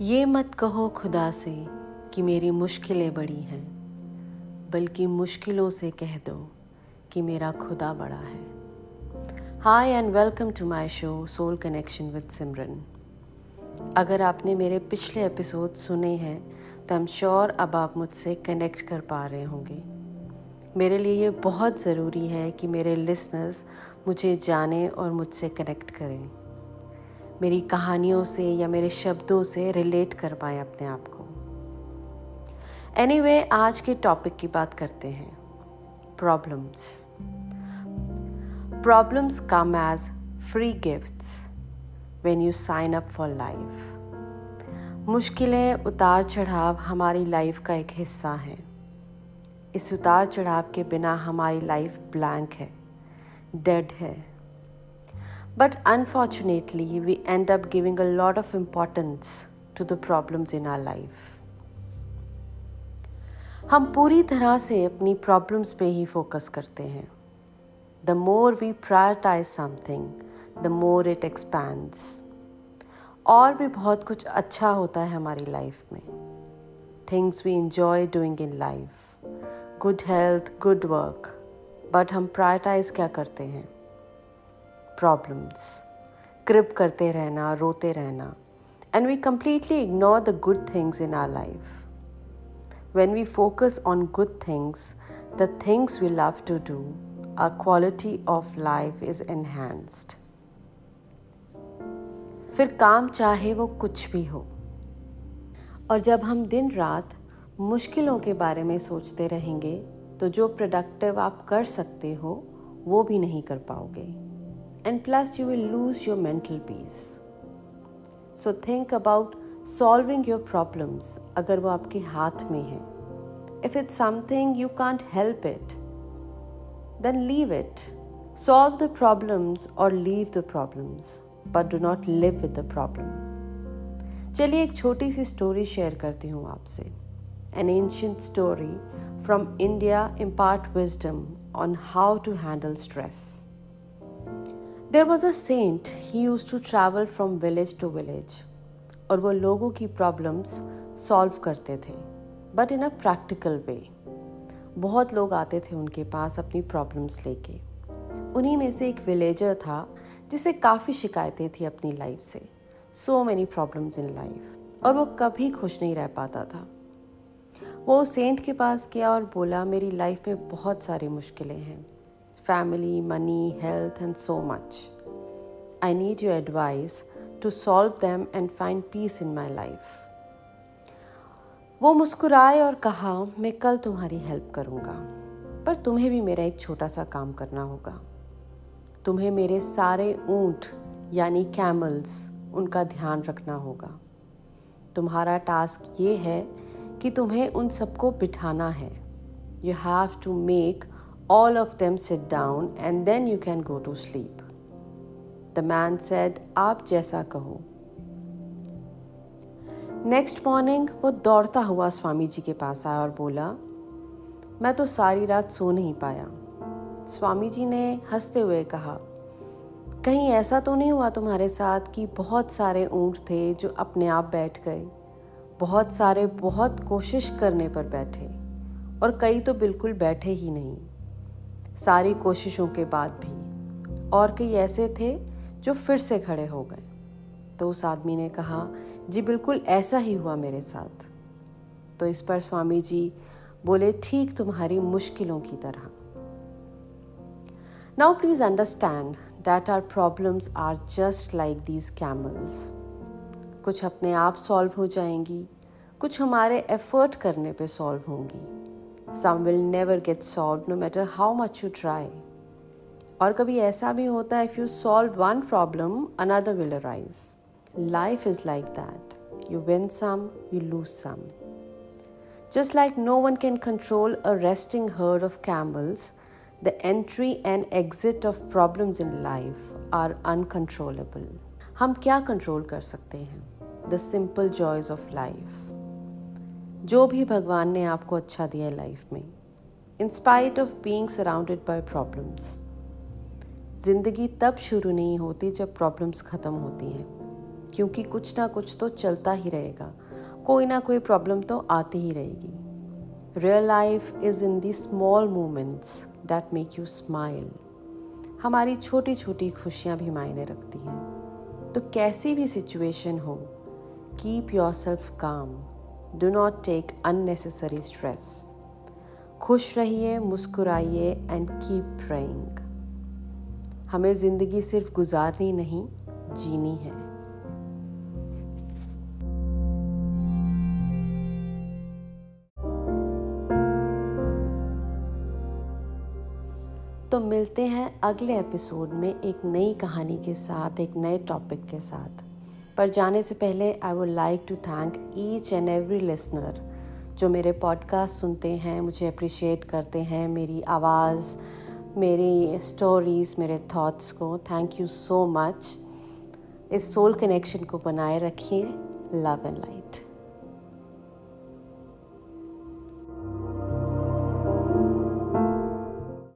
ये मत कहो खुदा से कि मेरी मुश्किलें बड़ी हैं, बल्कि मुश्किलों से कह दो कि मेरा खुदा बड़ा है। Hi and welcome to my show soul connection with Simran अगर आपने मेरे पिछले एपिसोड सुने हैं तो एम श्योर अब आप मुझसे कनेक्ट कर पा रहे होंगे। मेरे लिए ये बहुत ज़रूरी है कि मेरे लिसनर्स मुझे जाने और मुझसे कनेक्ट करें। मेरी कहानियों से या मेरे शब्दों से रिलेट कर पाए अपने आप को। एनीवे anyway, आज के टॉपिक की बात करते हैं। Problems problems come as free gifts when you sign up for life मुश्किलें उतार चढ़ाव हमारी लाइफ का एक हिस्सा है। इस उतार चढ़ाव के बिना हमारी लाइफ ब्लैंक है डेड है। But unfortunately, we end up giving a lot of importance to the problems in our life. हम पूरी तरह से अपनी प्रॉब्लम्स पे ही फोकस करते हैं। The more we prioritize something the more it expands और भी बहुत कुछ अच्छा होता है हमारी लाइफ में। Things we enjoy doing in life good health good work but हम प्रायोरिटाइज क्या करते हैं? प्रॉब्लम्स क्रिप करते रहना रोते रहना and we completely ignore the good things in our life when we focus on good things the things we love to do our quality of life is enhanced फिर काम चाहे वो कुछ भी हो। और जब हम दिन रात मुश्किलों के बारे में सोचते रहेंगे तो जो प्रोडक्टिव आप कर सकते हो, वो भी नहीं कर पाओगे। and plus you will lose your mental peace. So think about solving your problems अगर वो आपके हाथ में है If it's something you can't help it, then leave it. Solve the problems or leave the problems, but do not live with the problem. चलिए एक छोटी सी स्टोरी शेयर करती हूँ आपसे An ancient story from India impart wisdom on how to handle stress. there was a saint he use to travel from village to village और वो लोगों की प्रॉब्लम्स सॉल्व करते थे but in a practical way बहुत लोग आते थे उनके पास अपनी प्रॉब्लम्स लेके। उन्हीं में से एक विलेजर था, जिसे काफ़ी शिकायतें थी अपनी लाइफ से। So many problems in life और वो कभी खुश नहीं रह पाता था। वो सेंट के पास गया और बोला, मेरी लाइफ में बहुत सारी मुश्किलें हैं। Family, money, health, and so much. I need your advice to solve them and find peace in my life. वो मुस्कुराए और कहा मैं कल तुम्हारी हेल्प करूँगा पर तुम्हें भी मेरा एक छोटा सा काम करना होगा तुम्हें मेरे सारे ऊँट यानी कैमल्स उनका ध्यान रखना होगा तुम्हारा टास्क ये है कि तुम्हें उन सबको बिठाना है you have to make All of them sit down and then you can go to sleep. The man said, आप जैसा कहो. नेक्स्ट मॉर्निंग वो दौड़ता हुआ स्वामी जी के पास आया और बोला मैं तो सारी रात सो नहीं पाया. स्वामी जी ने हँसते हुए कहा कहीं ऐसा तो नहीं हुआ तुम्हारे साथ कि बहुत सारे ऊँट थे जो अपने आप बैठ गए? बहुत सारे बहुत कोशिश करने पर बैठे और कई तो बिल्कुल बैठे ही नहीं। सारी कोशिशों के बाद भी। और कई ऐसे थे जो फिर से खड़े हो गए। तो उस आदमी ने कहा, जी, बिल्कुल ऐसा ही हुआ मेरे साथ। तो इस पर स्वामी जी बोले, ठीक तुम्हारी मुश्किलों की तरह। Now please understand that our problems are just like these camels कुछ अपने आप सॉल्व हो जाएँगी, कुछ हमारे एफर्ट करने पे सॉल्व होंगी। Some will never get solve no matter how much you try और कभी ऐसा भी होता है if you solve one problem another will arise life is like that you win some you lose some Just like no one can control a resting herd of camels, the entry and exit of problems in life are uncontrollable. हम क्या control कर सकते हैं? The simple joys of life जो भी भगवान ने आपको अच्छा दिया है लाइफ में in spite of being surrounded by problems ज़िंदगी तब शुरू नहीं होती जब प्रॉब्लम्स ख़त्म होती हैं, क्योंकि कुछ ना कुछ तो चलता ही रहेगा, कोई ना कोई प्रॉब्लम तो आती ही रहेगी। Real life is in the small moments that make you smile हमारी छोटी छोटी खुशियाँ भी मायने रखती हैं। तो कैसी भी सिचुएशन हो keep yourself calm do not take unnecessary stress खुश रहिए, मुस्कुराइए एंड कीप ट्राइंग हमें ज़िंदगी सिर्फ़ गुजारनी नहीं, जीनी है। तो मिलते हैं अगले एपिसोड में एक नई कहानी के साथ, एक नए टॉपिक के साथ। पर जाने से पहले I would like to thank each and every listener जो मेरे पॉडकास्ट सुनते हैं, मुझे अप्रिशिएट करते हैं, मेरी आवाज़, मेरी स्टोरीज़ मेरे थॉट्स को। थैंक यू सो मच इस सोल कनेक्शन को बनाए रखिए। Love and light